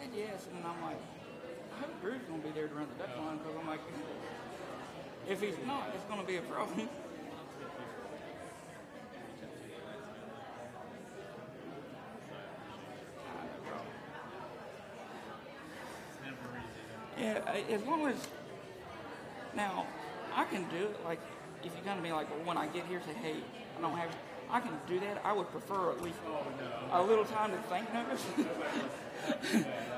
said yes, and I'm like, I hope Drew's gonna be there to run the duck line because I'm like, if he's not, it's gonna be a problem. Yeah, uh, as long as now I can do it. Like if you come to me like well, when I get here, say, hey, I don't have. I can do that. I would prefer at least a little time to think notice.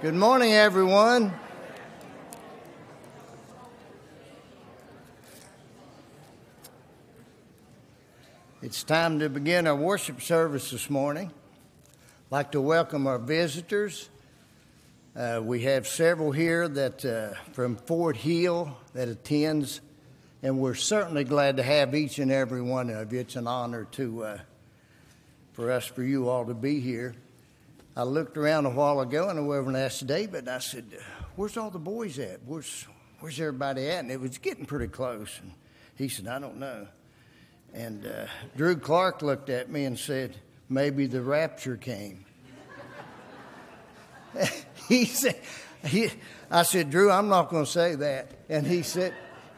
Good morning, everyone. It's time to begin our worship service this morning. I'd like to welcome our visitors. Uh, we have several here that uh, from Fort Hill that attends, and we're certainly glad to have each and every one of you. It's an honor to uh, for us, for you all to be here. I looked around a while ago and I and asked David, and I said, Where's all the boys at? Where's, where's everybody at? And it was getting pretty close. And he said, I don't know. And uh, Drew Clark looked at me and said, Maybe the rapture came. he said, he, I said, Drew, I'm not going to say that. And he said,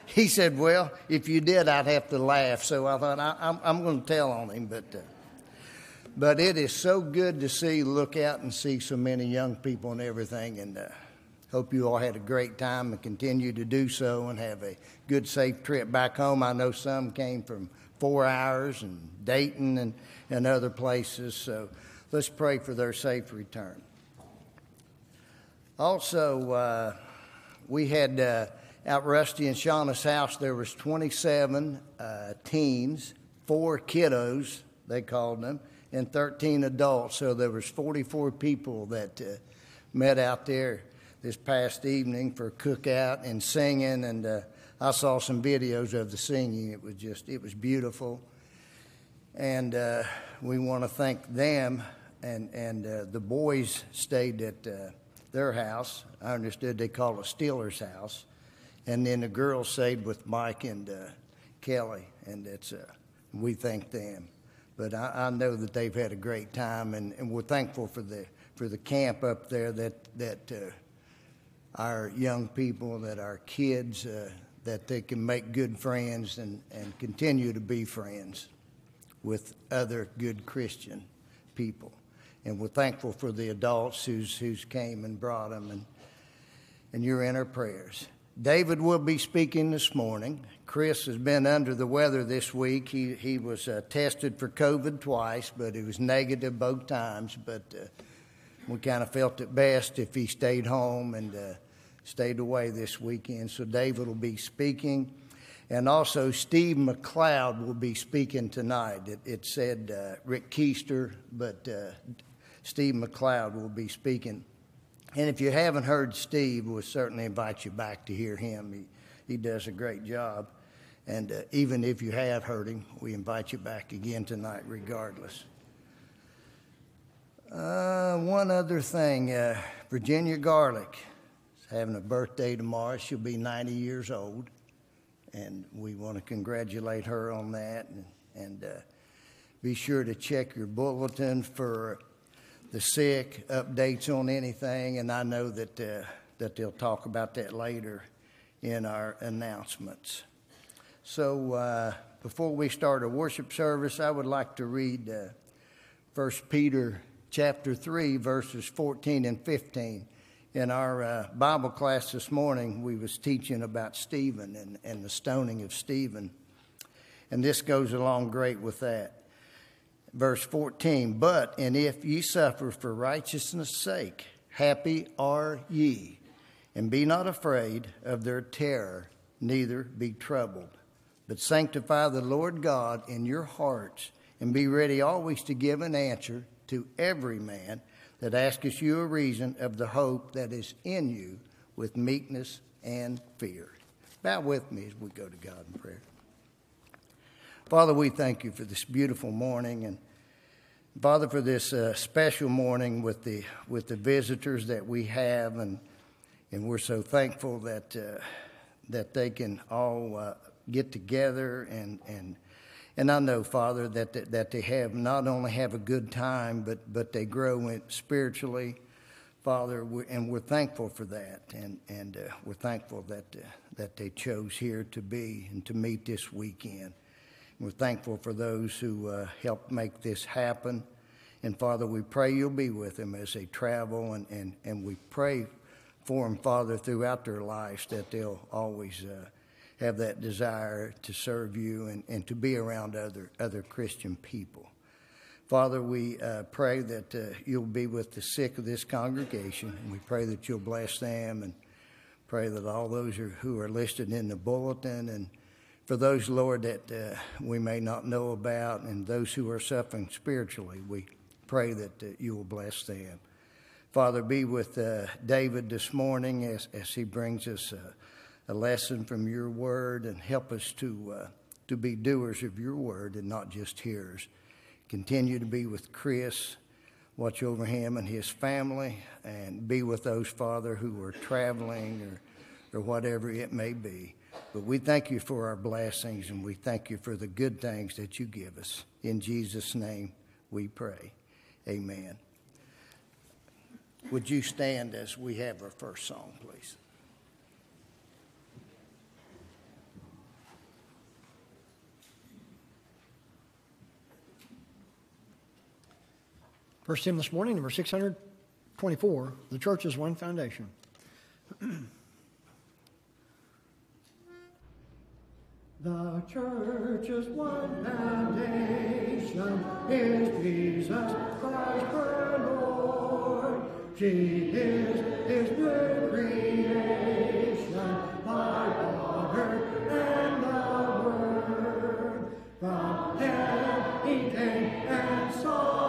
he said, Well, if you did, I'd have to laugh. So I thought, I, am going to tell on him. But. Uh, but it is so good to see, look out and see so many young people and everything. And uh, hope you all had a great time and continue to do so and have a good, safe trip back home. I know some came from four hours and Dayton and, and other places. So let's pray for their safe return. Also, uh, we had uh, out Rusty and Shauna's house, there was 27 uh, teens, four kiddos, they called them and 13 adults. So there was 44 people that uh, met out there this past evening for cookout and singing. And uh, I saw some videos of the singing. It was just, it was beautiful. And uh, we want to thank them. And, and uh, the boys stayed at uh, their house. I understood they call it Steeler's house. And then the girls stayed with Mike and uh, Kelly. And it's, we thank them but I, I, know that they've had a great time, and, and, we're thankful for the for the camp up there that that uh, our young people, that our kids, uh, that they can make good friends and, and continue to be friends with other good Christian people, and we're thankful for the adults who's who's came and brought them, and and you're in our prayers. David will be speaking this morning. Chris has been under the weather this week. He, he was uh, tested for COVID twice, but he was negative both times. But uh, we kind of felt it best if he stayed home and uh, stayed away this weekend. So David will be speaking. And also, Steve McLeod will be speaking tonight. It, it said uh, Rick Keister, but uh, Steve McLeod will be speaking. And if you haven't heard Steve, we'll certainly invite you back to hear him. He, he does a great job. And uh, even if you have heard him, we invite you back again tonight, regardless. Uh, one other thing uh, Virginia Garlic is having a birthday tomorrow. She'll be 90 years old. And we want to congratulate her on that. And, and uh, be sure to check your bulletin for the sick, updates on anything, and I know that, uh, that they'll talk about that later in our announcements. So uh, before we start a worship service, I would like to read uh, 1 Peter chapter 3, verses 14 and 15. In our uh, Bible class this morning, we was teaching about Stephen and, and the stoning of Stephen. And this goes along great with that verse 14 but and if ye suffer for righteousness sake happy are ye. And be not afraid of their terror neither be troubled. But sanctify the lord god in your hearts and be ready always to give an answer to every man that asketh you a reason of the hope that is in you with meekness and fear. Bow with me as we go to god in prayer Father, we thank you for this beautiful morning and Father, for this uh, special morning with the with the visitors that we have, and and we're so thankful that uh, that they can all uh, get together and and and I know, Father, that that they have not only have a good time, but but they grow spiritually, Father, and we're thankful for that, and and uh, we're thankful that uh, that they chose here to be and to meet this weekend. We're thankful for those who uh, helped make this happen. And Father, we pray you'll be with them as they travel, and, and, and we pray for them, Father, throughout their lives that they'll always uh, have that desire to serve you and, and to be around other, other Christian people. Father, we uh, pray that uh, you'll be with the sick of this congregation, and we pray that you'll bless them and pray that all those who are listed in the bulletin and for those, Lord, that uh, we may not know about and those who are suffering spiritually, we pray that uh, you will bless them. Father, be with uh, David this morning as, as he brings us a lesson from your word and help us to, uh, to be doers of your word and not just hearers. Continue to be with Chris. Watch over him and his family and be with those, Father, who are traveling or, or whatever it may be. But we thank you for our blessings and we thank you for the good things that you give us. In Jesus' name we pray. Amen. Would you stand as we have our first song, please? First hymn this morning, number 624, The Church is One Foundation. The church is one foundation, is Jesus Christ her Lord. She is his new creation by water and the word. From heaven he came and saw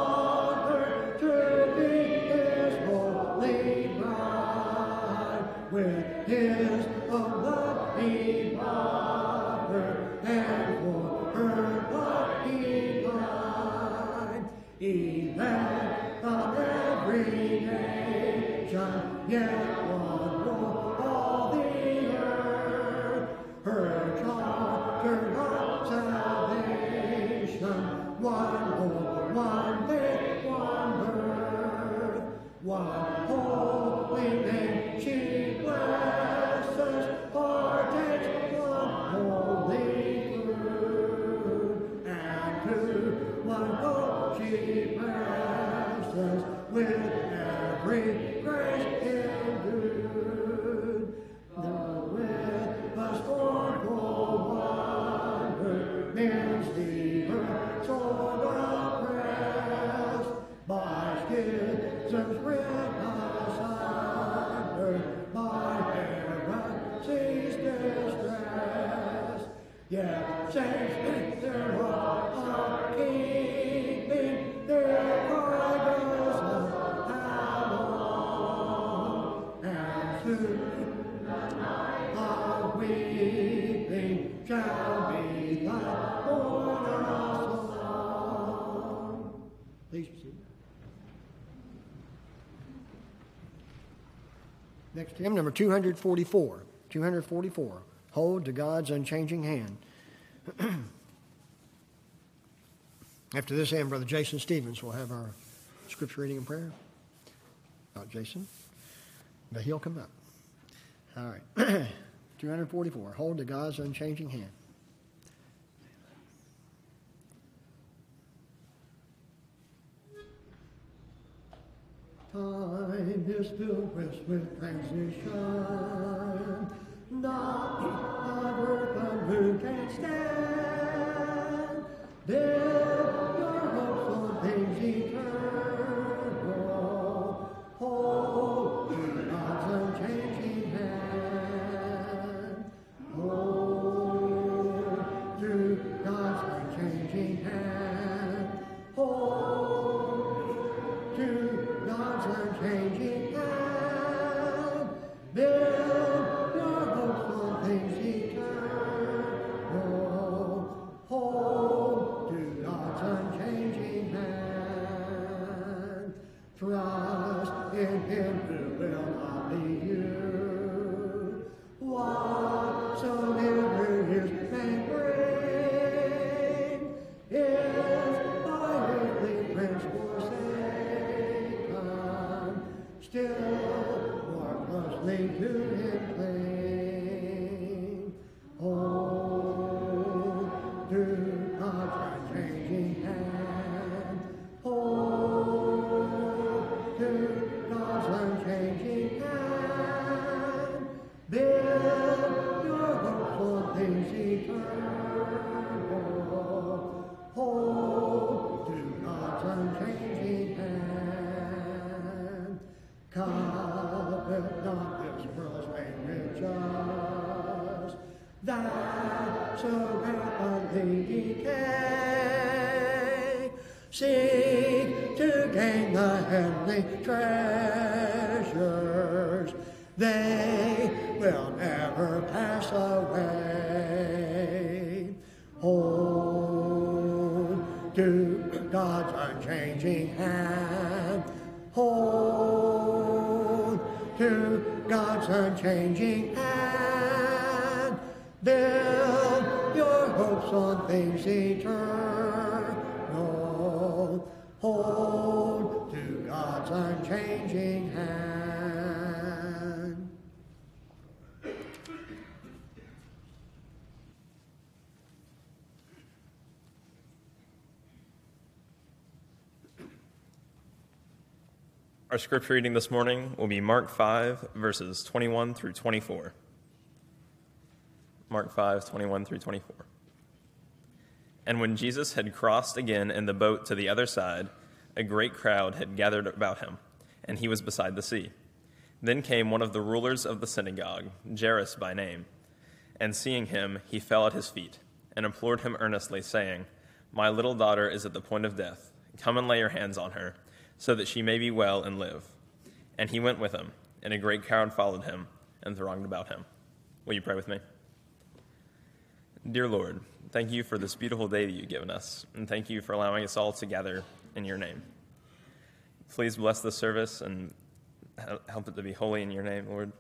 number 244. 244. Hold to God's unchanging hand. After this hand, Brother Jason Stevens will have our scripture reading and prayer. Not Jason, but he'll come up. All right. 244. Hold to God's unchanging hand. Time is filled with swift transition. Not of earth and who can stand? Build Our scripture reading this morning will be Mark 5, verses 21 through 24. Mark 5, 21 through 24. And when Jesus had crossed again in the boat to the other side, a great crowd had gathered about him, and he was beside the sea. Then came one of the rulers of the synagogue, Jairus by name, and seeing him, he fell at his feet and implored him earnestly, saying, My little daughter is at the point of death. Come and lay your hands on her so that she may be well and live. And he went with him, and a great crowd followed him and thronged about him. Will you pray with me? Dear Lord, thank you for this beautiful day that you've given us, and thank you for allowing us all to gather in your name. Please bless this service and help it to be holy in your name, Lord.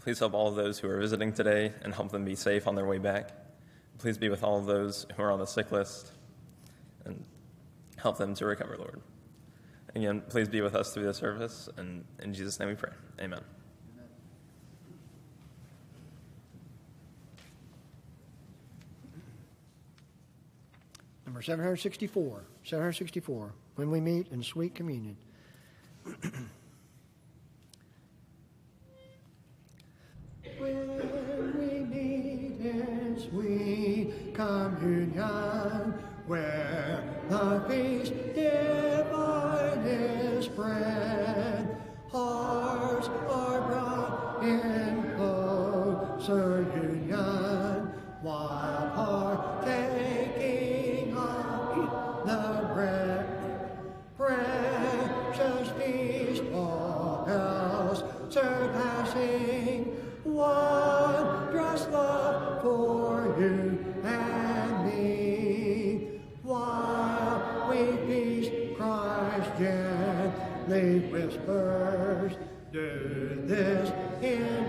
Please help all of those who are visiting today and help them be safe on their way back. Please be with all of those who are on the sick list and help them to recover, Lord. Again, please be with us through the service, and in Jesus' name we pray. Amen. Number 764. 764. When we meet in sweet communion. when we meet in sweet communion, where the feast divine is spread, hearts are brought in closer union, while partaking Do this in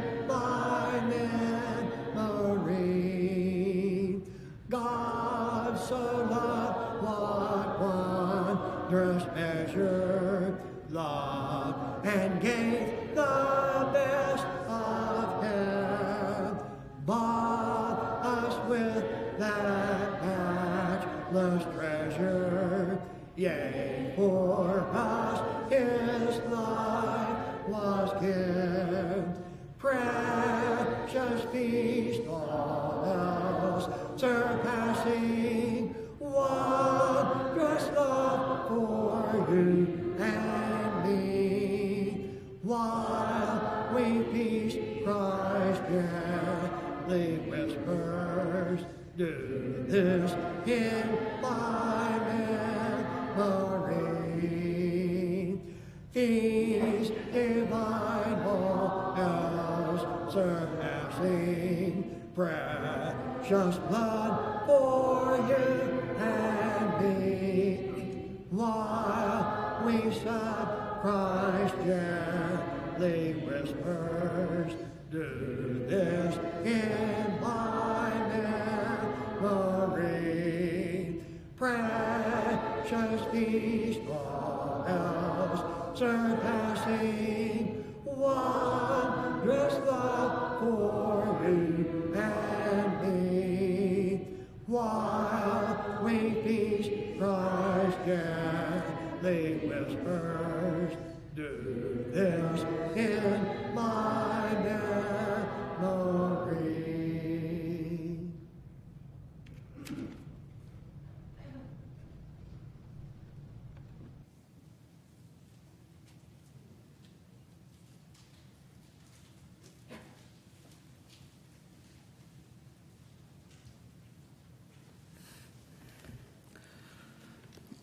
Precious blood for you and me. While we sup, Christ gently whispers, Do this in my memory. Precious feast, all else surpassing. Wondrous love for you and. While we feast, Christ gently whispers, Do this in my memory.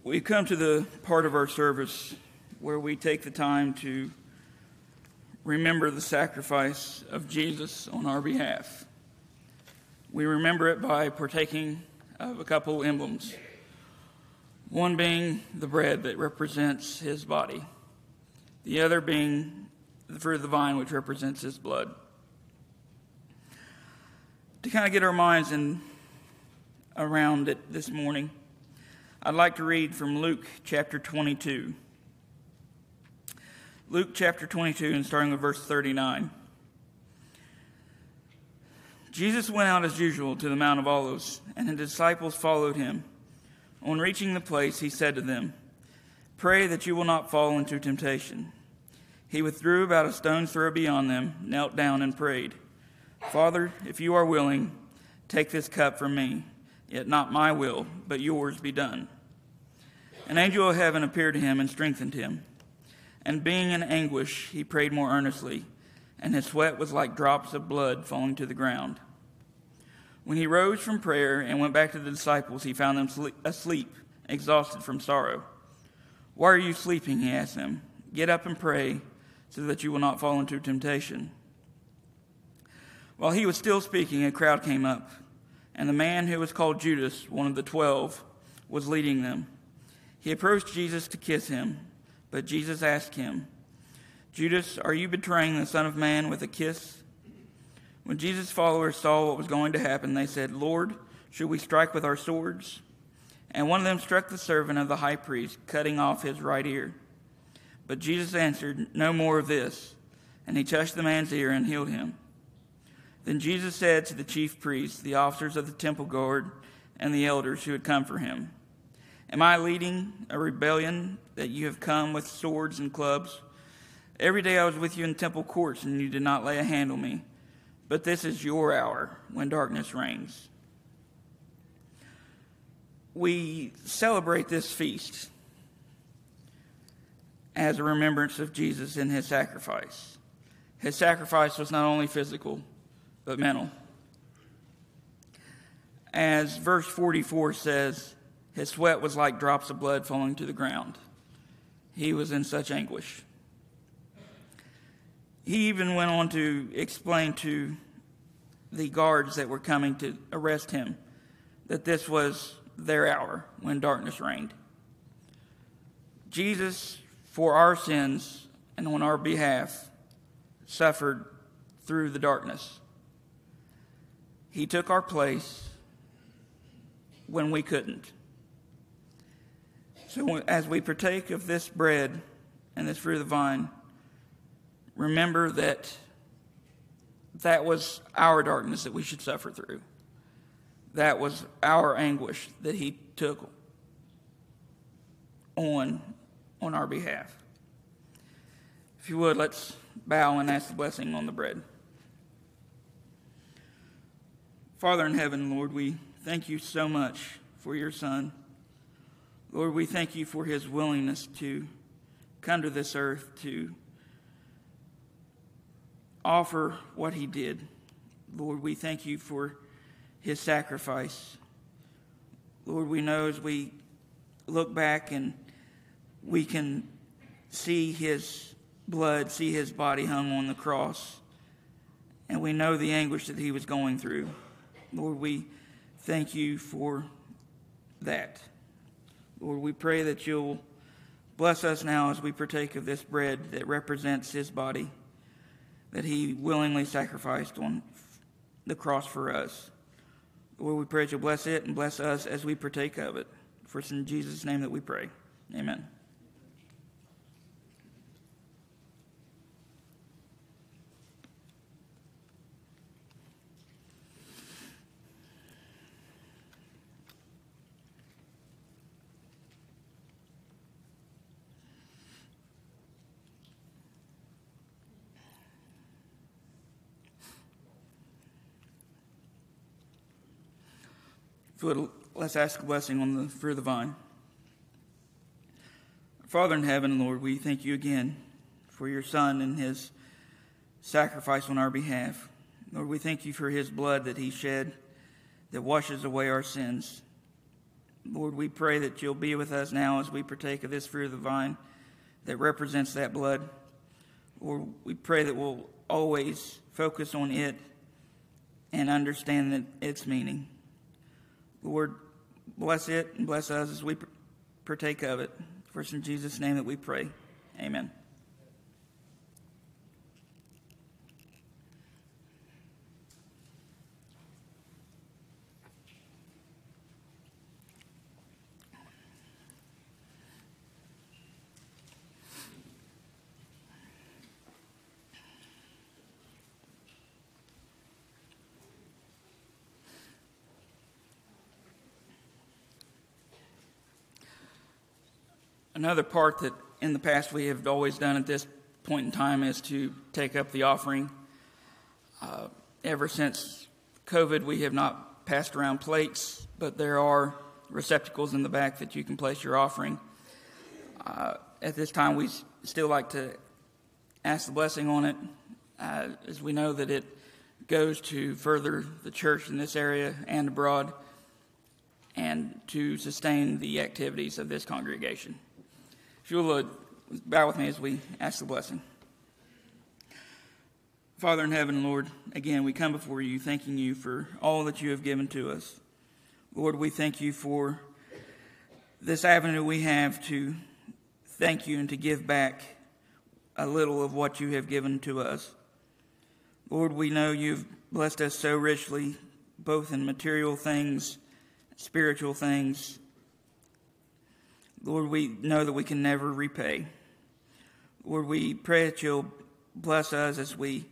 We come to the part of our service where we take the time to remember the sacrifice of Jesus on our behalf. We remember it by partaking of a couple emblems. One being the bread that represents his body, the other being the fruit of the vine, which represents his blood. To kind of get our minds in, around it this morning, I'd like to read from Luke chapter 22. Luke chapter 22, and starting with verse 39. Jesus went out as usual to the Mount of Olives, and his disciples followed him. On reaching the place, he said to them, Pray that you will not fall into temptation. He withdrew about a stone's throw beyond them, knelt down, and prayed, Father, if you are willing, take this cup from me, yet not my will, but yours be done. An angel of heaven appeared to him and strengthened him. And being in anguish, he prayed more earnestly, and his sweat was like drops of blood falling to the ground. When he rose from prayer and went back to the disciples, he found them asleep, exhausted from sorrow. Why are you sleeping? He asked them. Get up and pray, so that you will not fall into temptation. While he was still speaking, a crowd came up, and the man who was called Judas, one of the twelve, was leading them. He approached Jesus to kiss him, but Jesus asked him, Judas, are you betraying the Son of Man with a kiss? When Jesus' followers saw what was going to happen, they said, Lord, should we strike with our swords? And one of them struck the servant of the high priest, cutting off his right ear. But Jesus answered, No more of this. And he touched the man's ear and healed him. Then Jesus said to the chief priests, the officers of the temple guard, and the elders who had come for him, Am I leading a rebellion that you have come with swords and clubs? Every day I was with you in temple courts, and you did not lay a hand on me. But this is your hour when darkness reigns. We celebrate this feast as a remembrance of Jesus and his sacrifice. His sacrifice was not only physical, but mental. As verse 44 says, his sweat was like drops of blood falling to the ground. He was in such anguish. He even went on to explain to the guards that were coming to arrest him that this was their hour when darkness reigned. Jesus, for our sins and on our behalf, suffered through the darkness. He took our place when we couldn't. So, as we partake of this bread and this fruit of the vine, remember that that was our darkness that we should suffer through. That was our anguish that he took on on our behalf. If you would, let's bow and ask the blessing on the bread. Father in heaven, Lord, we thank you so much for your Son. Lord, we thank you for his willingness to come to this earth to offer what he did. Lord, we thank you for his sacrifice. Lord, we know as we look back and we can see his blood, see his body hung on the cross, and we know the anguish that he was going through. Lord, we thank you for that. Lord, we pray that you'll bless us now as we partake of this bread that represents his body that he willingly sacrificed on the cross for us. Lord, we pray that you'll bless it and bless us as we partake of it. For it's in Jesus' name that we pray. Amen. Let's ask a blessing on the fruit of the vine. Father in heaven, Lord, we thank you again for your Son and his sacrifice on our behalf. Lord, we thank you for his blood that he shed that washes away our sins. Lord, we pray that you'll be with us now as we partake of this fruit of the vine that represents that blood. Lord, we pray that we'll always focus on it and understand that its meaning. Lord, bless it and bless us as we partake of it. First in Jesus' name that we pray. Amen. Another part that in the past we have always done at this point in time is to take up the offering. Uh, ever since COVID, we have not passed around plates, but there are receptacles in the back that you can place your offering. Uh, at this time, we still like to ask the blessing on it, uh, as we know that it goes to further the church in this area and abroad and to sustain the activities of this congregation. If you'll uh, bow with me as we ask the blessing. Father in heaven, Lord, again, we come before you thanking you for all that you have given to us. Lord, we thank you for this avenue we have to thank you and to give back a little of what you have given to us. Lord, we know you've blessed us so richly, both in material things, spiritual things, Lord, we know that we can never repay. Lord, we pray that you'll bless us as we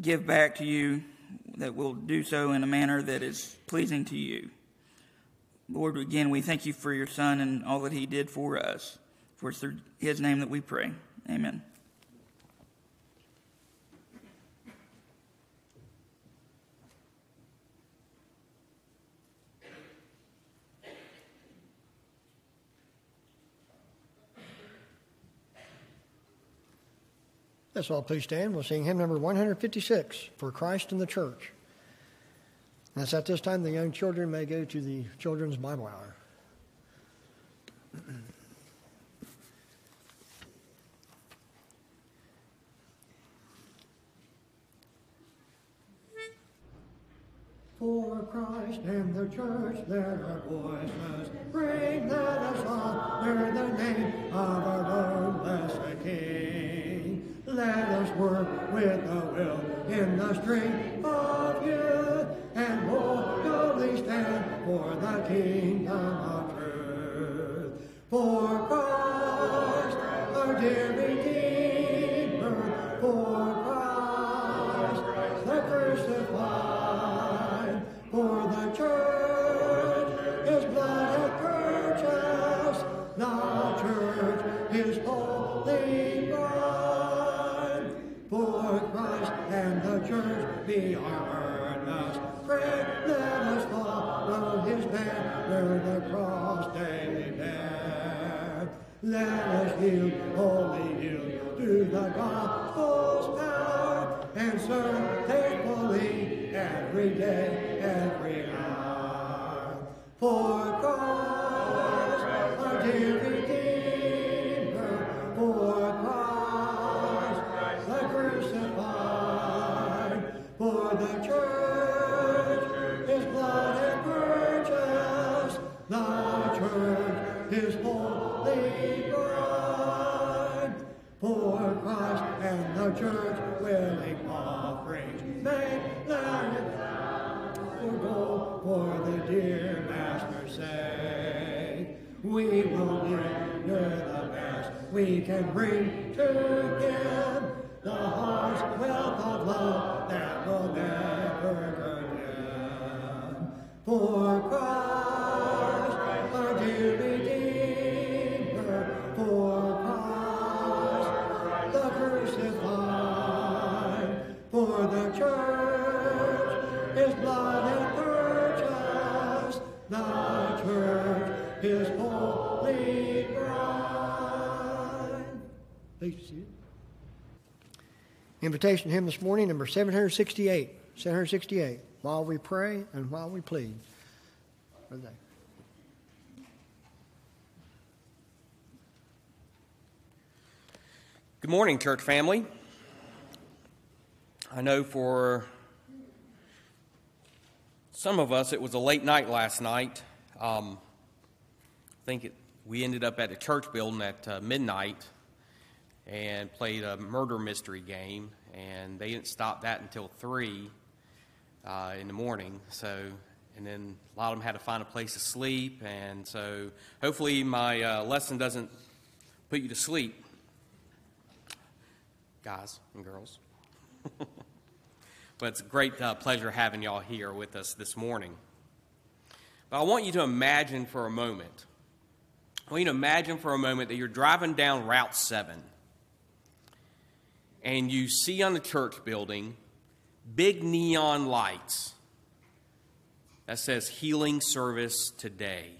give back to you, that we'll do so in a manner that is pleasing to you. Lord, again, we thank you for your Son and all that he did for us. For it's through his name that we pray. Amen. Let's all please stand. We'll sing hymn number 156 for Christ and the Church. And it's at this time the young children may go to the children's Bible hour. For Christ and the church, there are voices. Bring, let us honor the name of our Lord, blessed King. Let us work with a will in the strength of youth and boldly stand for the kingdom of truth. For Christ, our dear Redeemer, for Us yield, wholly yield to the gospel's power, and serve faithfully every day, every hour. For Christ, our dear Redeemer, for Christ, the crucified, for the church, His blood hath purchased, the church, His holy bride. For Christ and the church, willing offerings make, it forgo for the dear Master's sake. We will render the best we can bring to Him, the heart's wealth of love that will never condemn. For Christ, Invitation hymn this morning, number 768. 768. While we pray and while we plead. Good morning, church family. I know for some of us, it was a late night last night. Um, I think it, we ended up at a church building at uh, midnight and played a murder mystery game, and they didn't stop that until 3 uh, in the morning. So, and then a lot of them had to find a place to sleep, and so hopefully my uh, lesson doesn't put you to sleep guys and girls. but it's a great uh, pleasure having y'all here with us this morning. But I want you to imagine for a moment, I want you to imagine for a moment that you're driving down Route 7 and you see on the church building big neon lights that says healing service today.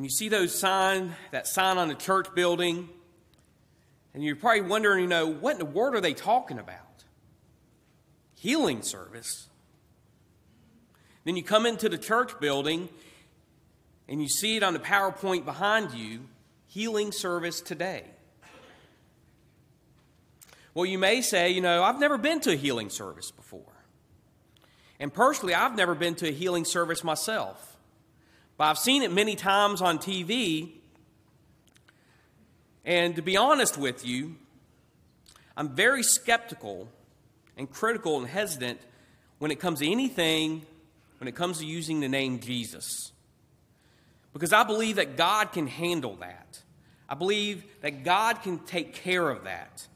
and you see those sign, that sign on the church building, and you're probably wondering, you know, what in the world are they talking about? Healing service. Then you come into the church building and you see it on the PowerPoint behind you healing service today. Well, you may say, you know, I've never been to a healing service before. And personally, I've never been to a healing service myself. But I've seen it many times on TV. And to be honest with you, I'm very skeptical and critical and hesitant when it comes to anything, when it comes to using the name Jesus. Because I believe that God can handle that. I believe that God can take care of that.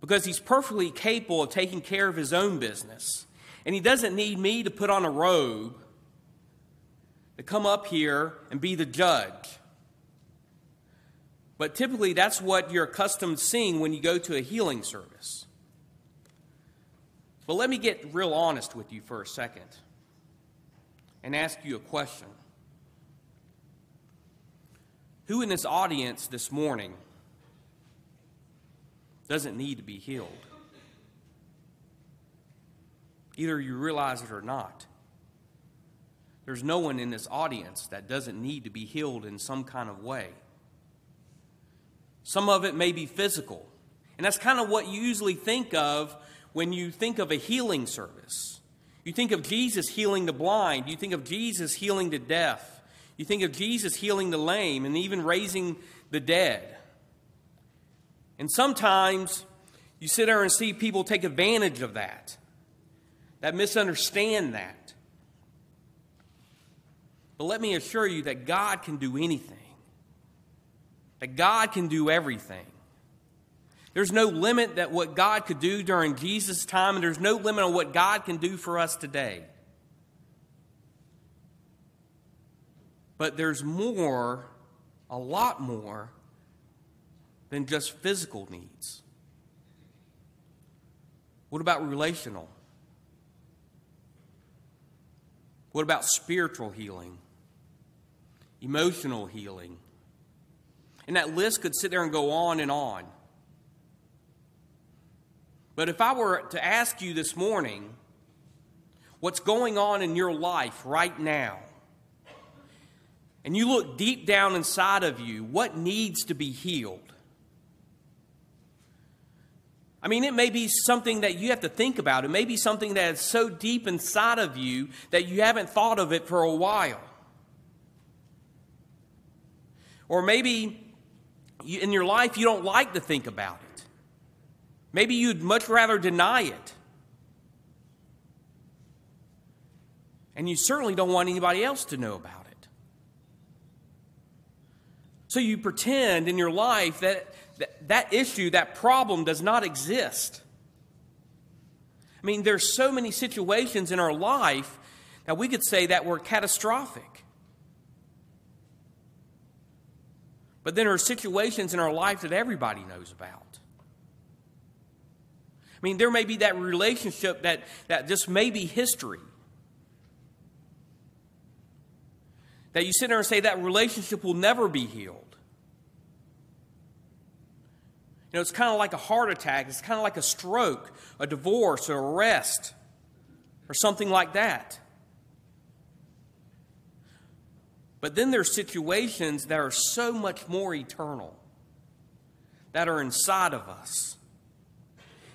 Because He's perfectly capable of taking care of His own business. And He doesn't need me to put on a robe to come up here and be the judge. But typically, that's what you're accustomed to seeing when you go to a healing service. But let me get real honest with you for a second and ask you a question. Who in this audience this morning doesn't need to be healed? Either you realize it or not. There's no one in this audience that doesn't need to be healed in some kind of way. Some of it may be physical. And that's kind of what you usually think of when you think of a healing service. You think of Jesus healing the blind, you think of Jesus healing the deaf, you think of Jesus healing the lame, and even raising the dead. And sometimes you sit there and see people take advantage of that, that misunderstand that. But let me assure you that God can do anything, that God can do everything. There's no limit that what God could do during Jesus' time, and there's no limit on what God can do for us today. But there's more, a lot more, than just physical needs. What about relational? What about spiritual healing? emotional healing. And that list could sit there and go on and on. But if I were to ask you this morning, what's going on in your life right now, and you look deep down inside of you, what needs to be healed? I mean, it may be something that you have to think about. It may be something that is so deep inside of you that you haven't thought of it for a while. Or maybe in your life you don't like to think about it. Maybe you'd much rather deny it. And you certainly don't want anybody else to know about it. So you pretend in your life that that, that issue, that problem does not exist. I mean, there's so many situations in our life that we could say that were catastrophic. But then there are situations in our life that everybody knows about. I mean, there may be that relationship that, that just may be history. That you sit there and say that relationship will never be healed. You know, it's kind of like a heart attack, it's kind of like a stroke, a divorce, or arrest, or something like that. But then there's situations that are so much more eternal, that are inside of us.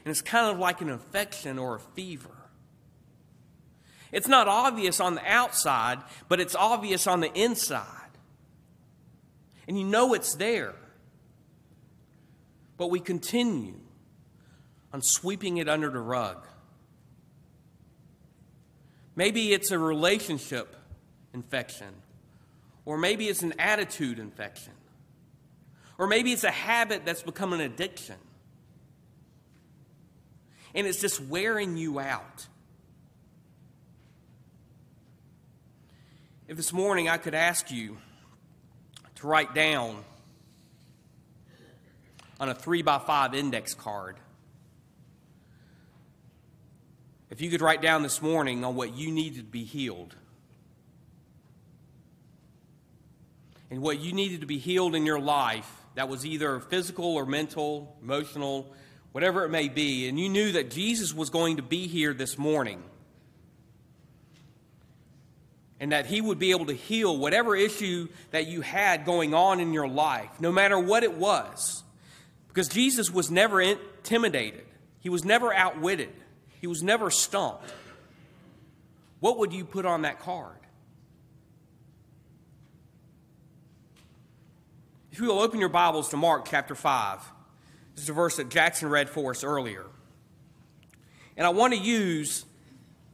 And it's kind of like an infection or a fever. It's not obvious on the outside, but it's obvious on the inside. And you know it's there. But we continue on sweeping it under the rug. Maybe it's a relationship infection, or maybe it's an attitude infection, or maybe it's a habit that's become an addiction. And it's just wearing you out. If this morning I could ask you to write down on a three by five index card If you could write down this morning on what you needed to be healed, and what you needed to be healed in your life that was either physical or mental, emotional, whatever it may be, and you knew that Jesus was going to be here this morning, and that he would be able to heal whatever issue that you had going on in your life, no matter what it was. Because Jesus was never intimidated, he was never outwitted. He was never stumped. What would you put on that card? If you will open your Bibles to Mark chapter 5, this is a verse that Jackson read for us earlier. And I want to use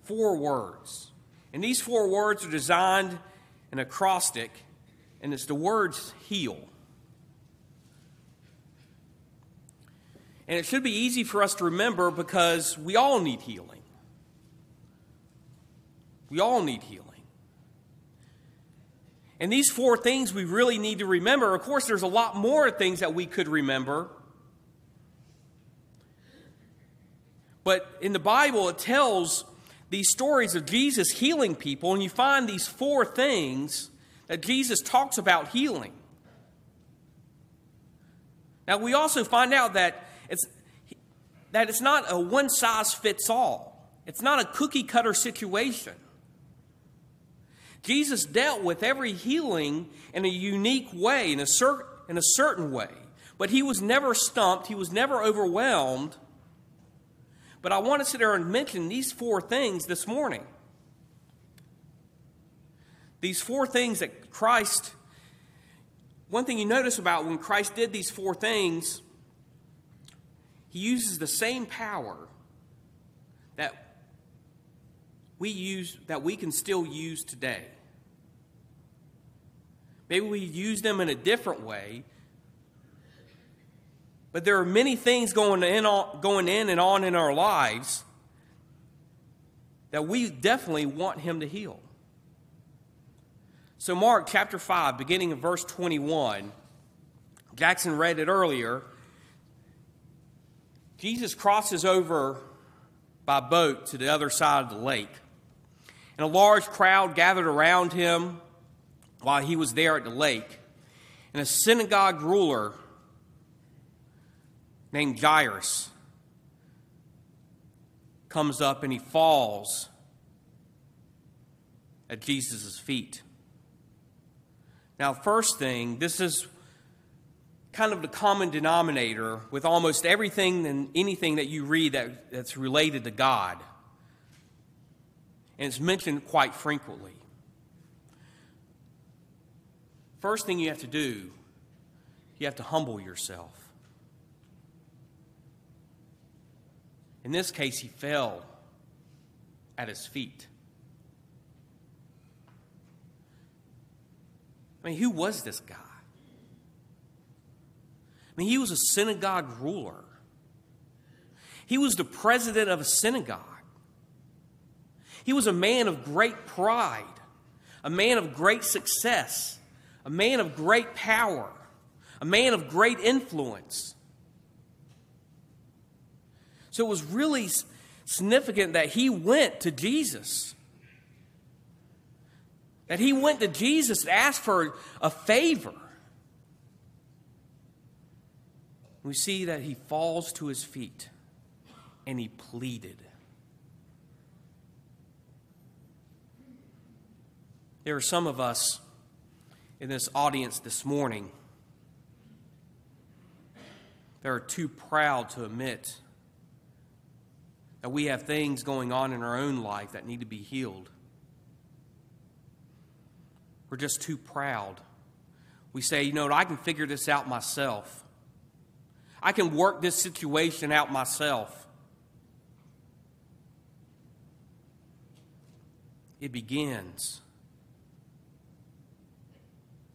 four words. And these four words are designed in acrostic, and it's the words heal. And it should be easy for us to remember because we all need healing. We all need healing. And these four things we really need to remember. Of course, there's a lot more things that we could remember. But in the Bible, it tells these stories of Jesus healing people, and you find these four things that Jesus talks about healing. Now, we also find out that it's, that it's not a one size fits all, it's not a cookie cutter situation. Jesus dealt with every healing in a unique way, in a, cer- in a certain way. But he was never stumped, he was never overwhelmed. But I want to sit there and mention these four things this morning. These four things that Christ, one thing you notice about when Christ did these four things he uses the same power that we use that we can still use today. Maybe we use them in a different way. But there are many things going in, going in and on in our lives that we definitely want him to heal. So, Mark chapter 5, beginning of verse 21, Jackson read it earlier. Jesus crosses over by boat to the other side of the lake. And a large crowd gathered around him while he was there at the lake. And a synagogue ruler named Jairus comes up and he falls at Jesus' feet. Now, first thing, this is kind of the common denominator with almost everything and anything that you read that, that's related to God. And it's mentioned quite frequently. First thing you have to do, you have to humble yourself. In this case, he fell at his feet. I mean, who was this guy? I mean, he was a synagogue ruler, he was the president of a synagogue. He was a man of great pride, a man of great success, a man of great power, a man of great influence. So it was really significant that he went to Jesus. That he went to Jesus to ask for a favor. we see that he falls to his feet and he pleaded. There are some of us in this audience this morning that are too proud to admit that we have things going on in our own life that need to be healed. We're just too proud. We say, you know what, I can figure this out myself. I can work this situation out myself. It begins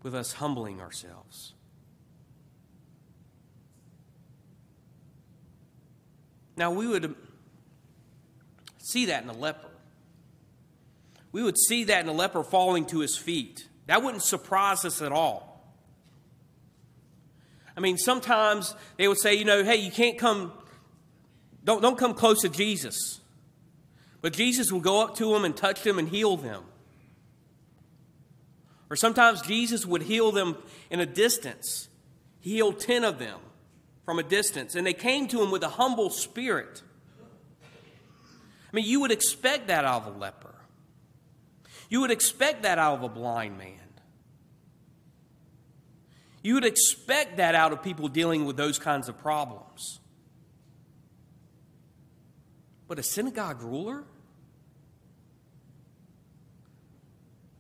with us humbling ourselves. Now, we would see that in a leper. We would see that in a leper falling to his feet. That wouldn't surprise us at all. I mean, sometimes they would say, you know, hey, you can't come, don't, don't come close to Jesus. But Jesus would go up to them and touch them and heal them. Or sometimes Jesus would heal them in a distance. He healed 10 of them from a distance, and they came to him with a humble spirit. I mean, you would expect that out of a leper. You would expect that out of a blind man. You would expect that out of people dealing with those kinds of problems. But a synagogue ruler?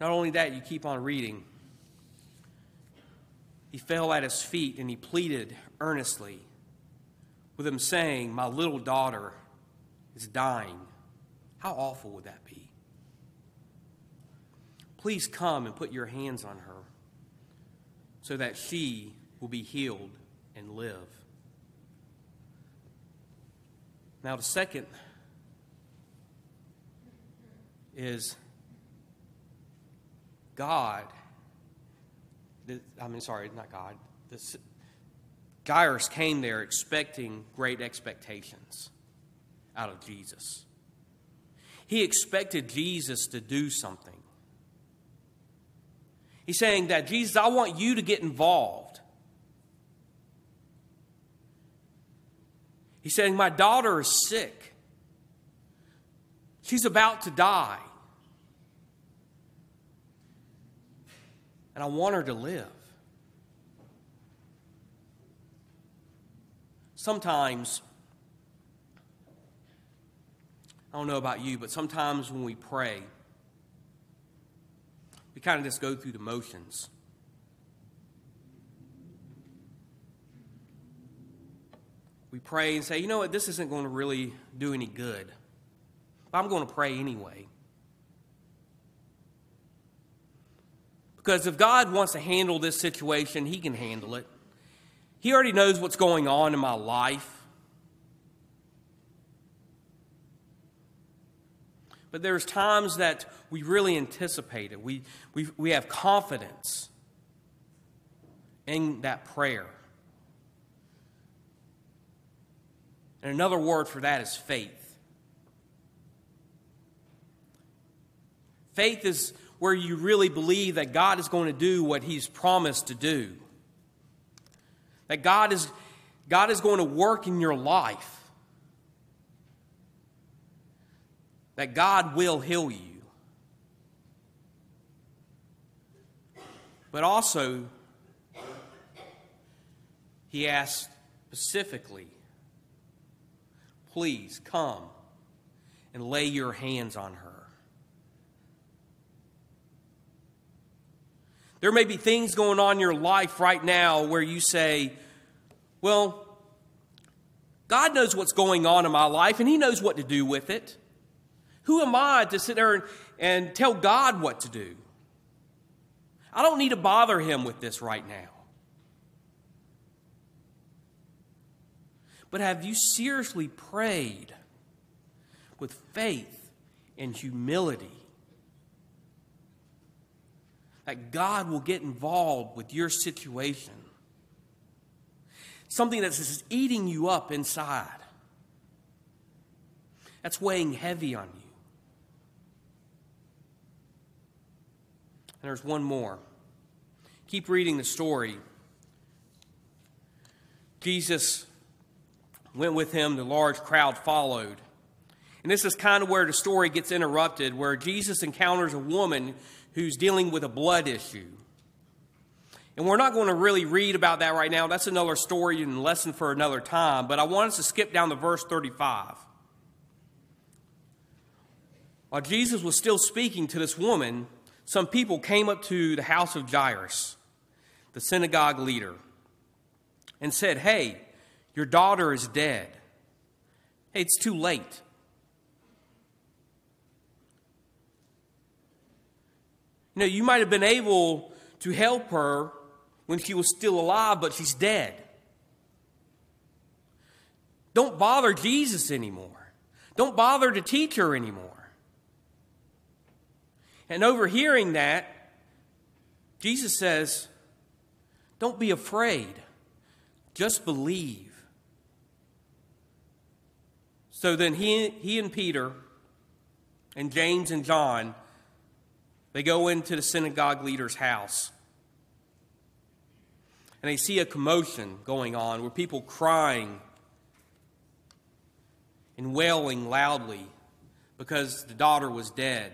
Not only that, you keep on reading. He fell at his feet and he pleaded earnestly with him, saying, My little daughter is dying. How awful would that be? Please come and put your hands on her so that she will be healed and live. Now, the second is God. I mean, sorry, not God. This, Jairus came there expecting great expectations out of Jesus. He expected Jesus to do something. He's saying that, Jesus, I want you to get involved. He's saying, My daughter is sick. She's about to die. And I want her to live. Sometimes, I don't know about you, but sometimes when we pray, we kind of just go through the motions. We pray and say, you know what, this isn't going to really do any good. But I'm going to pray anyway. Because if God wants to handle this situation, He can handle it. He already knows what's going on in my life. But there's times that we really anticipate it. We, we, we have confidence in that prayer. And another word for that is faith. Faith is where you really believe that God is going to do what He's promised to do. That God is, God is going to work in your life. That God will heal you. But also, He asked specifically, please come and lay your hands on her. There may be things going on in your life right now where you say, Well, God knows what's going on in my life and He knows what to do with it. Who am I to sit there and, and tell God what to do? I don't need to bother Him with this right now. But have you seriously prayed with faith and humility that God will get involved with your situation. Something that's just eating you up inside. That's weighing heavy on you. And there's one more. Keep reading the story. Jesus went with him, the large crowd followed. And this is kind of where the story gets interrupted, where Jesus encounters a woman who's dealing with a blood issue. And we're not going to really read about that right now. That's another story and lesson for another time. But I want us to skip down to verse 35. While Jesus was still speaking to this woman, some people came up to the house of Jairus, the synagogue leader, and said, Hey, your daughter is dead. Hey, it's too late. You know, you might have been able to help her when she was still alive, but she's dead. Don't bother Jesus anymore. Don't bother to teach her anymore. And overhearing that, Jesus says, Don't be afraid, just believe. So then he, he and Peter and James and John, they go into the synagogue leader's house. And they see a commotion going on where people crying and wailing loudly because the daughter was dead.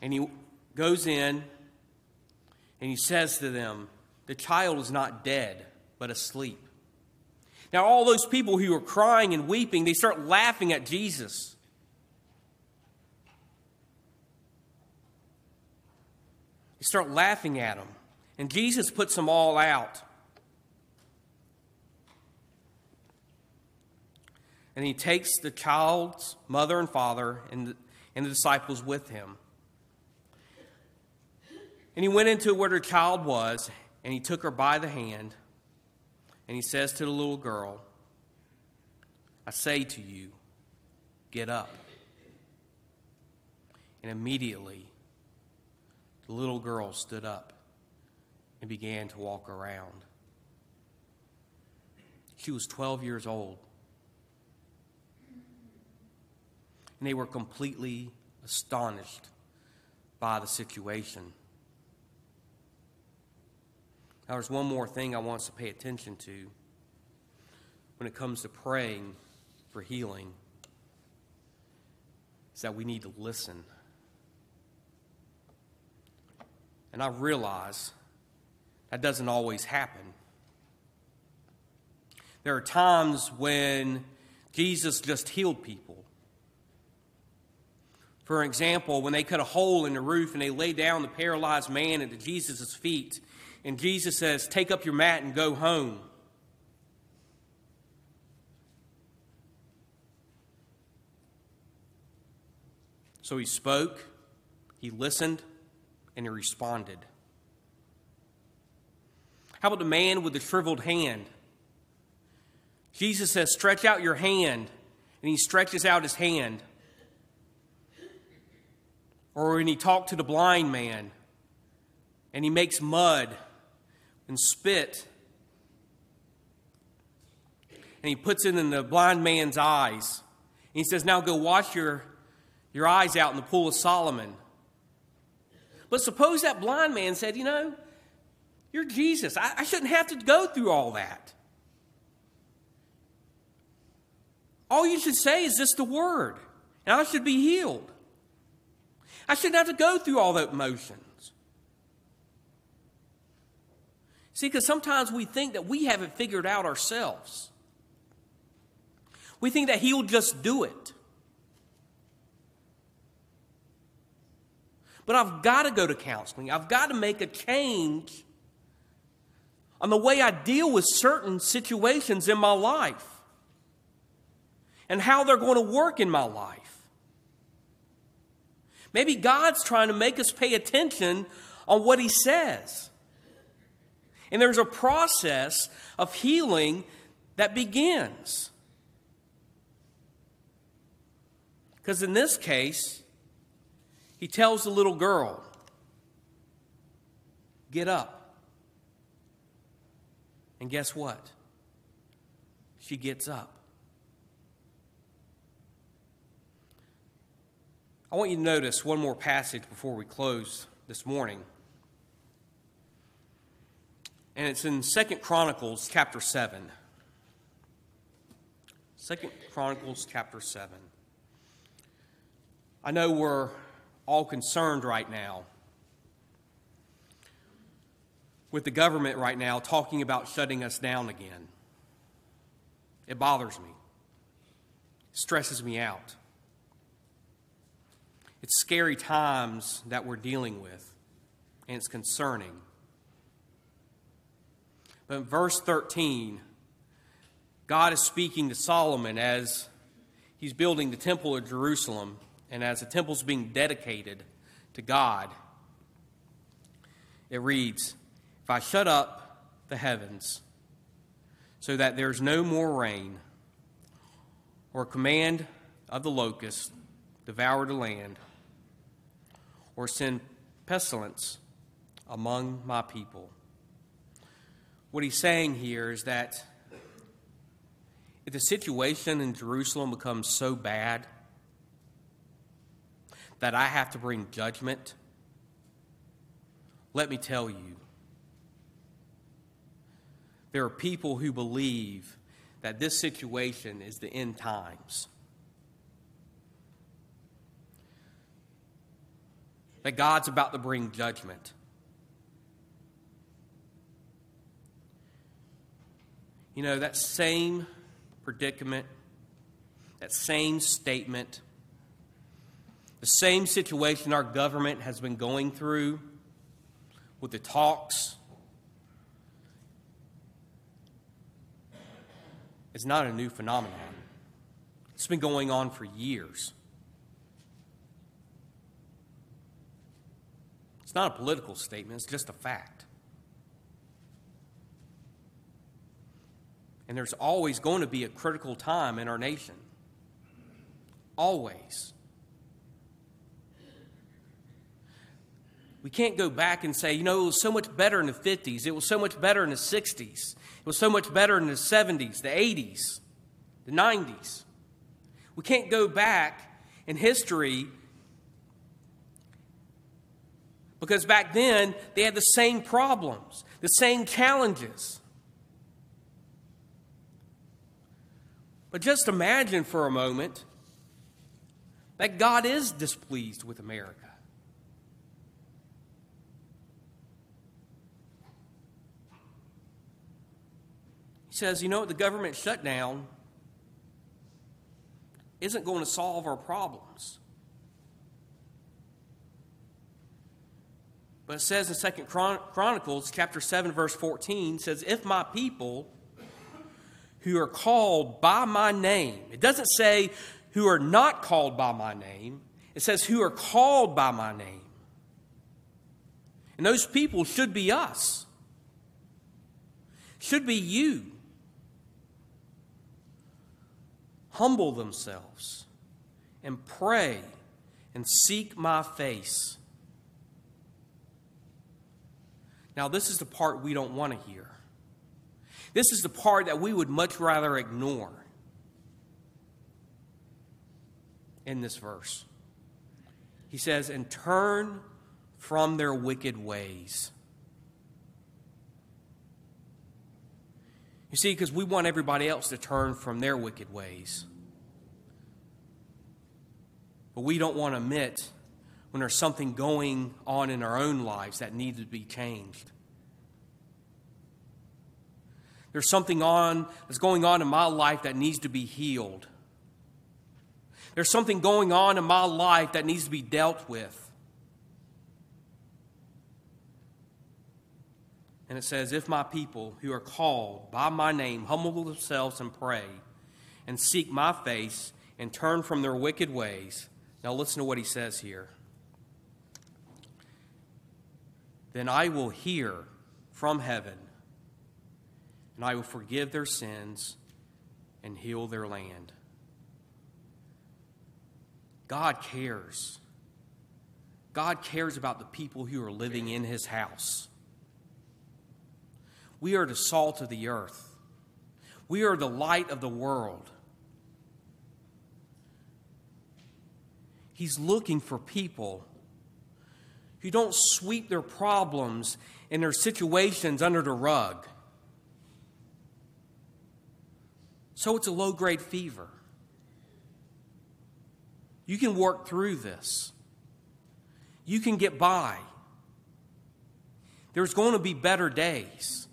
And he goes in and he says to them, The child is not dead, but asleep. Now, all those people who are crying and weeping, they start laughing at Jesus. They start laughing at him. And Jesus puts them all out. And he takes the child's mother and father and the, and the disciples with him. And he went into where her child was, and he took her by the hand, and he says to the little girl, I say to you, get up. And immediately, the little girl stood up and began to walk around. She was 12 years old. And they were completely astonished by the situation. Now, there's one more thing I want us to pay attention to when it comes to praying for healing is that we need to listen. And I realize that doesn't always happen. There are times when Jesus just healed people. For example, when they cut a hole in the roof and they laid down the paralyzed man at Jesus' feet and Jesus says, Take up your mat and go home. So he spoke, he listened, and he responded. How about the man with the shriveled hand? Jesus says, Stretch out your hand, and he stretches out his hand. Or when he talked to the blind man, and he makes mud and spit. And he puts it in the blind man's eyes. And he says, Now go wash your, your eyes out in the pool of Solomon. But suppose that blind man said, You know, you're Jesus. I, I shouldn't have to go through all that. All you should say is just the word, and I should be healed. I shouldn't have to go through all that motion. See, because sometimes we think that we haven't figured out ourselves. We think that He'll just do it. But I've got to go to counseling. I've got to make a change on the way I deal with certain situations in my life and how they're going to work in my life. Maybe God's trying to make us pay attention on what He says. And there's a process of healing that begins. Because in this case, he tells the little girl, Get up. And guess what? She gets up. I want you to notice one more passage before we close this morning and it's in Second Chronicles chapter 7. Second Chronicles chapter 7. I know we're all concerned right now with the government right now talking about shutting us down again. It bothers me, it stresses me out. It's scary times that we're dealing with, and it's concerning. But in verse 13, God is speaking to Solomon as he's building the temple of Jerusalem and as the temple's being dedicated to God. It reads, If I shut up the heavens so that there's no more rain, or command of the locust devour the land, or send pestilence among my people. What he's saying here is that if the situation in Jerusalem becomes so bad that I have to bring judgment, let me tell you, there are people who believe that this situation is the end times. that God's about to bring judgment. You know, that same predicament, that same statement, the same situation our government has been going through with the talks is not a new phenomenon. It's been going on for years. It's not a political statement, it's just a fact. And there's always going to be a critical time in our nation. Always. We can't go back and say, you know, it was so much better in the 50s, it was so much better in the 60s, it was so much better in the 70s, the 80s, the 90s. We can't go back in history because back then, they had the same problems, the same challenges. But just imagine for a moment that God is displeased with America. He says, you know what, the government shutdown isn't going to solve our problems. But it says in Second Chronicles chapter 7 verse 14 says if my people who are called by my name. It doesn't say who are not called by my name. It says who are called by my name. And those people should be us. Should be you. Humble themselves and pray and seek my face Now, this is the part we don't want to hear. This is the part that we would much rather ignore in this verse. He says, and turn from their wicked ways. You see, because we want everybody else to turn from their wicked ways. But we don't want to admit when there's something going on in our own lives that needs to be changed. There's something on that's going on in my life that needs to be healed. There's something going on in my life that needs to be dealt with. And it says, If my people who are called by my name humble themselves and pray and seek my face and turn from their wicked ways. Now, listen to what he says here. then I will hear from heaven, and I will forgive their sins and heal their land. God cares. God cares about the people who are living in his house. We are the salt of the earth. We are the light of the world. He's looking for people who don't sweep their problems and their situations under the rug. So it's a low grade fever. You can work through this, you can get by. There's going to be better days.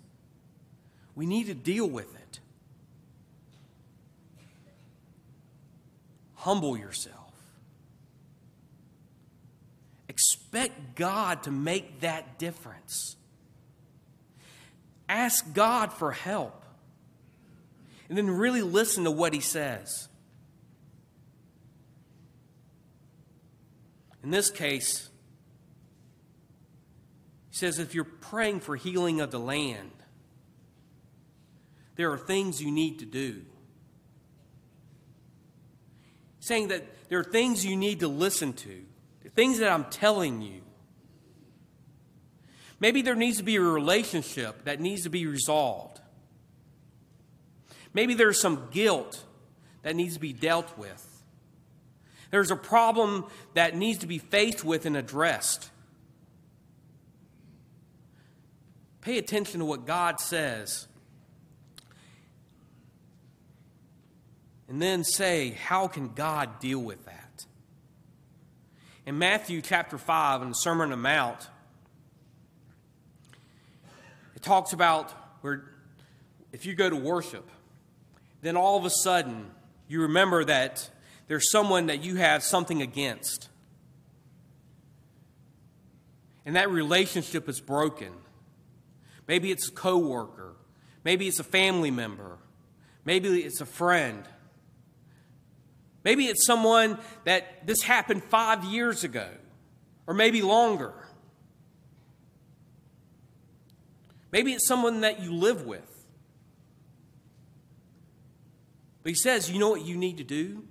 We need to deal with it. Humble yourself. Expect God to make that difference. Ask God for help. And then really listen to what He says. In this case, He says if you're praying for healing of the land, there are things you need to do. Saying that there are things you need to listen to, things that I'm telling you. Maybe there needs to be a relationship that needs to be resolved. Maybe there's some guilt that needs to be dealt with. There's a problem that needs to be faced with and addressed. Pay attention to what God says. And then say, how can God deal with that? In Matthew chapter 5, in the Sermon on the Mount, it talks about where if you go to worship, then all of a sudden you remember that there's someone that you have something against. And that relationship is broken. Maybe it's a coworker, maybe it's a family member, maybe it's a friend. Maybe it's someone that this happened five years ago, or maybe longer. Maybe it's someone that you live with. But he says, you know what you need to do?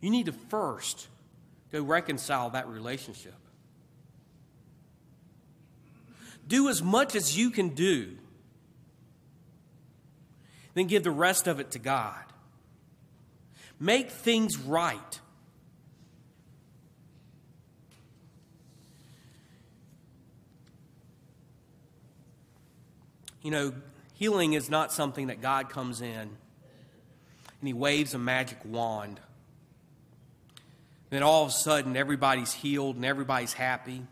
You need to first go reconcile that relationship. Do as much as you can do, then give the rest of it to God. Make things right. You know, healing is not something that God comes in and he waves a magic wand. Then all of a sudden, everybody's healed and everybody's happy.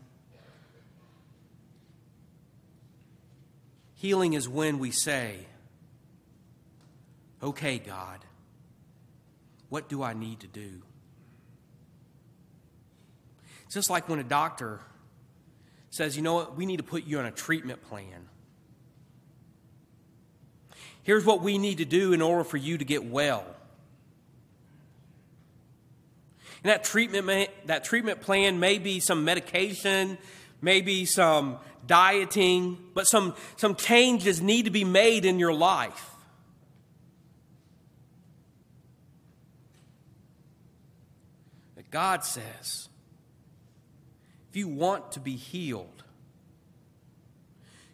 Healing is when we say, Okay, God, what do I need to do? It's just like when a doctor says, You know what, we need to put you on a treatment plan. Here's what we need to do in order for you to get well. And that treatment, that treatment plan may be some medication, maybe some dieting, but some, some changes need to be made in your life. That God says, if you want to be healed,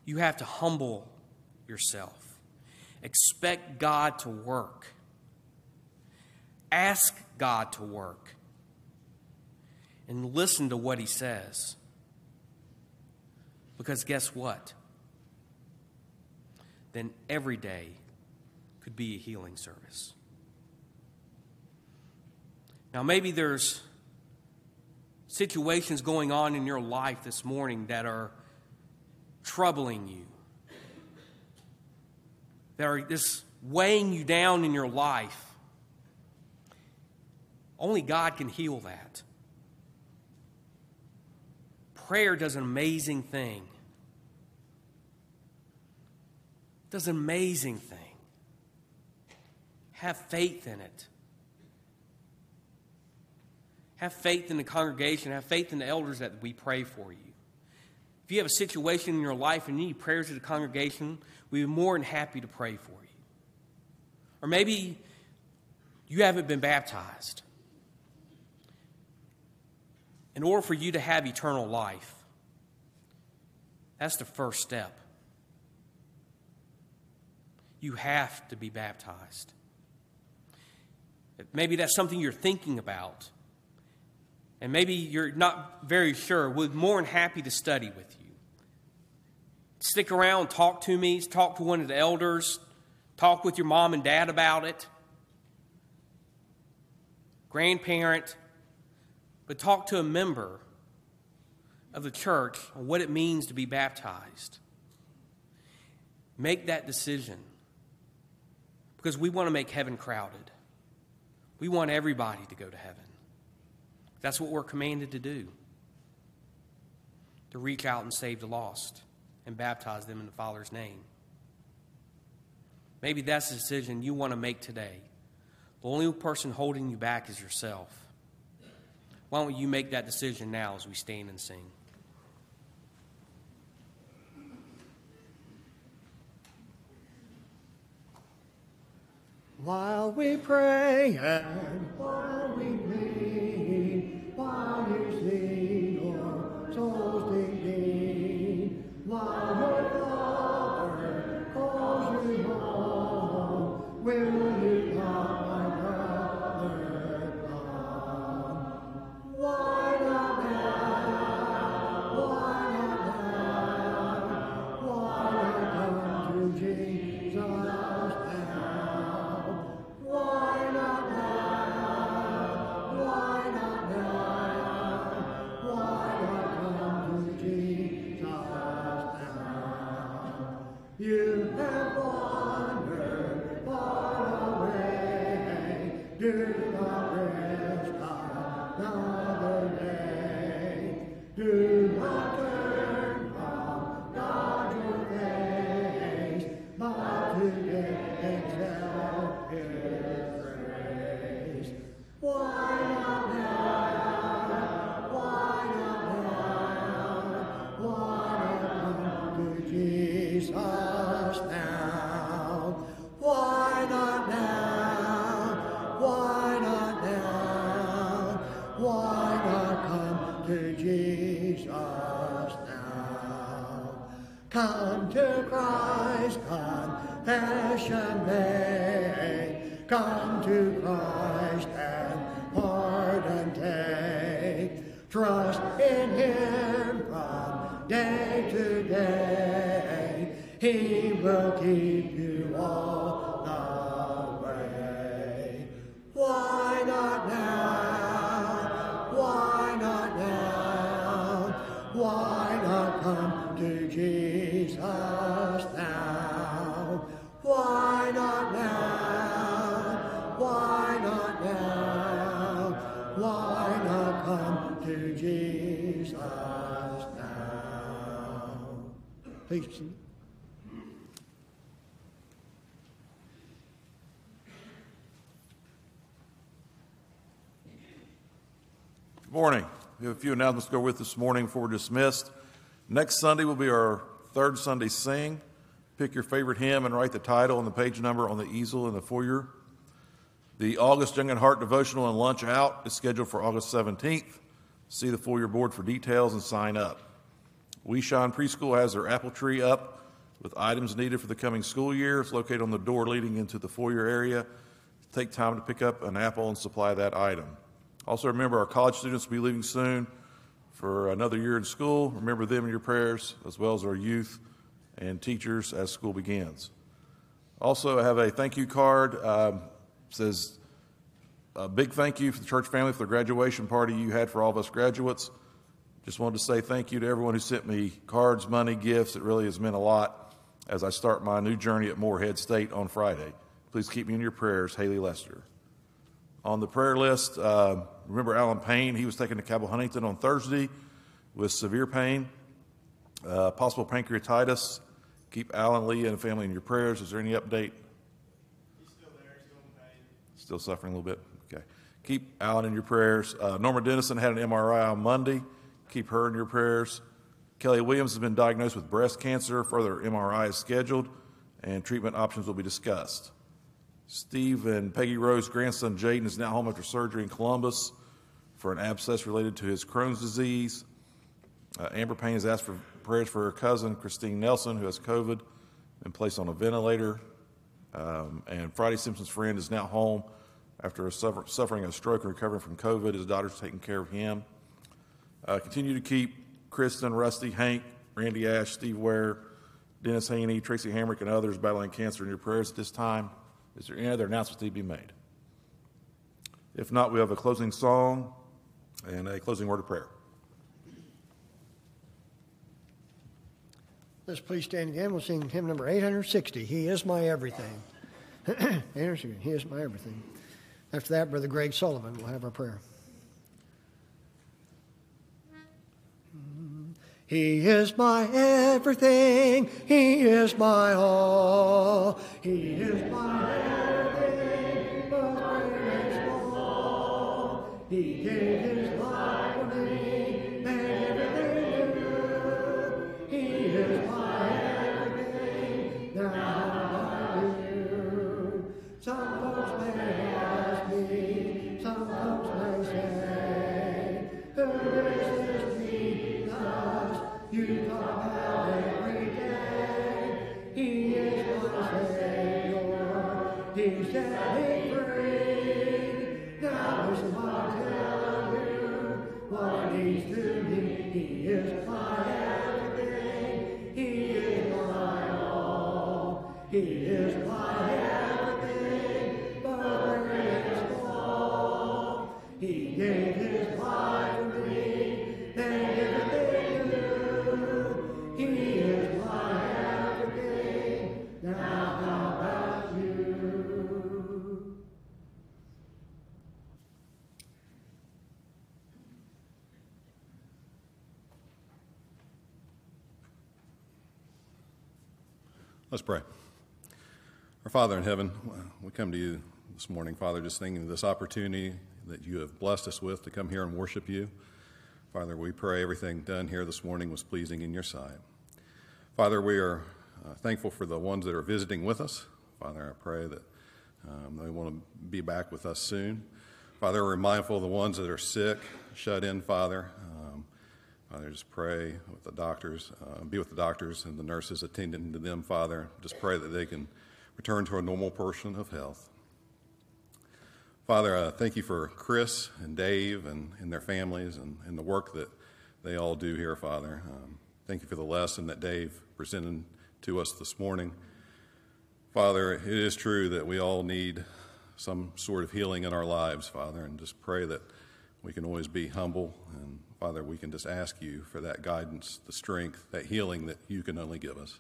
you have to humble yourself. Expect God to work. Ask God to work and listen to what he says. Because guess what? Then every day could be a healing service. Now, maybe there's situations going on in your life this morning that are troubling you, that are just weighing you down in your life. Only God can heal that prayer does an amazing thing. It does an amazing thing. Have faith in it. Have faith in the congregation. Have faith in the elders that we pray for you. If you have a situation in your life and you need prayers of the congregation, we'd be more than happy to pray for you. Or maybe you haven't been baptized in order for you to have eternal life. That's the first step. You have to be baptized. Maybe that's something you're thinking about. And maybe you're not very sure. We're more than happy to study with you. Stick around, talk to me, talk to one of the elders, talk with your mom and dad about it. Grandparent, but talk to a member of the church on what it means to be baptized. Make that decision because we want to make heaven crowded. We want everybody to go to heaven. That's what we're commanded to do to reach out and save the lost and baptize them in the Father's name. Maybe that's the decision you want to make today. The only person holding you back is yourself. Why don't you make that decision now as we stand and sing? While we pray and while we plead, while you Father home, will few announcements to go with this morning before we're dismissed. Next Sunday will be our third Sunday sing. Pick your favorite hymn and write the title and the page number on the easel in the foyer. The August Young and Heart devotional and lunch out is scheduled for August 17th. See the foyer board for details and sign up. We Shine Preschool has their apple tree up with items needed for the coming school year. It's located on the door leading into the foyer area. Take time to pick up an apple and supply that item. Also, remember our college students will be leaving soon for another year in school. Remember them in your prayers, as well as our youth and teachers as school begins. Also, I have a thank you card. Um, says a big thank you for the church family for the graduation party you had for all of us graduates. Just wanted to say thank you to everyone who sent me cards, money, gifts. It really has meant a lot as I start my new journey at Morehead State on Friday. Please keep me in your prayers, Haley Lester. On the prayer list, uh, remember Alan Payne? He was taken to Cabell Huntington on Thursday with severe pain, uh, possible pancreatitis. Keep Alan, Lee, and family in your prayers. Is there any update? He's still there. He's still in pain. Still suffering a little bit? Okay. Keep Alan in your prayers. Uh, Norma Dennison had an MRI on Monday. Keep her in your prayers. Kelly Williams has been diagnosed with breast cancer. Further MRI is scheduled, and treatment options will be discussed. Steve and Peggy Rose's grandson Jaden is now home after surgery in Columbus for an abscess related to his Crohn's disease. Uh, Amber Payne has asked for prayers for her cousin Christine Nelson, who has COVID and placed on a ventilator. Um, and Friday Simpson's friend is now home after suffer- suffering a stroke and recovering from COVID. His daughter's taking care of him. Uh, continue to keep Kristen, Rusty, Hank, Randy Ash, Steve Ware, Dennis Haney, Tracy Hamrick, and others battling cancer in your prayers at this time. Is there any other announcements need to be made? If not, we have a closing song and a closing word of prayer. Let's please stand again. We'll sing hymn number 860. He is my everything. he is my everything. After that, Brother Greg Sullivan will have our prayer. He is my everything. He is my all. He is my everything. But great and small. He gave his life Let's pray. Our Father in heaven, we come to you this morning, Father, just thinking of this opportunity that you have blessed us with to come here and worship you. Father, we pray everything done here this morning was pleasing in your sight. Father, we are uh, thankful for the ones that are visiting with us. Father, I pray that um, they want to be back with us soon. Father, we're mindful of the ones that are sick, shut in, Father. Um, Father, just pray with the doctors, uh, be with the doctors and the nurses attending to them, Father. Just pray that they can return to a normal portion of health. Father, uh, thank you for Chris and Dave and, and their families and, and the work that they all do here, Father. Um, thank you for the lesson that Dave presented to us this morning. Father, it is true that we all need some sort of healing in our lives, Father, and just pray that we can always be humble. And Father, we can just ask you for that guidance, the strength, that healing that you can only give us.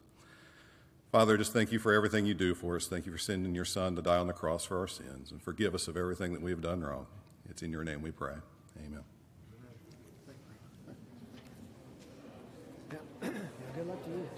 Father, just thank you for everything you do for us. Thank you for sending your Son to die on the cross for our sins and forgive us of everything that we have done wrong. It's in your name we pray. Amen. Yeah, good luck to you,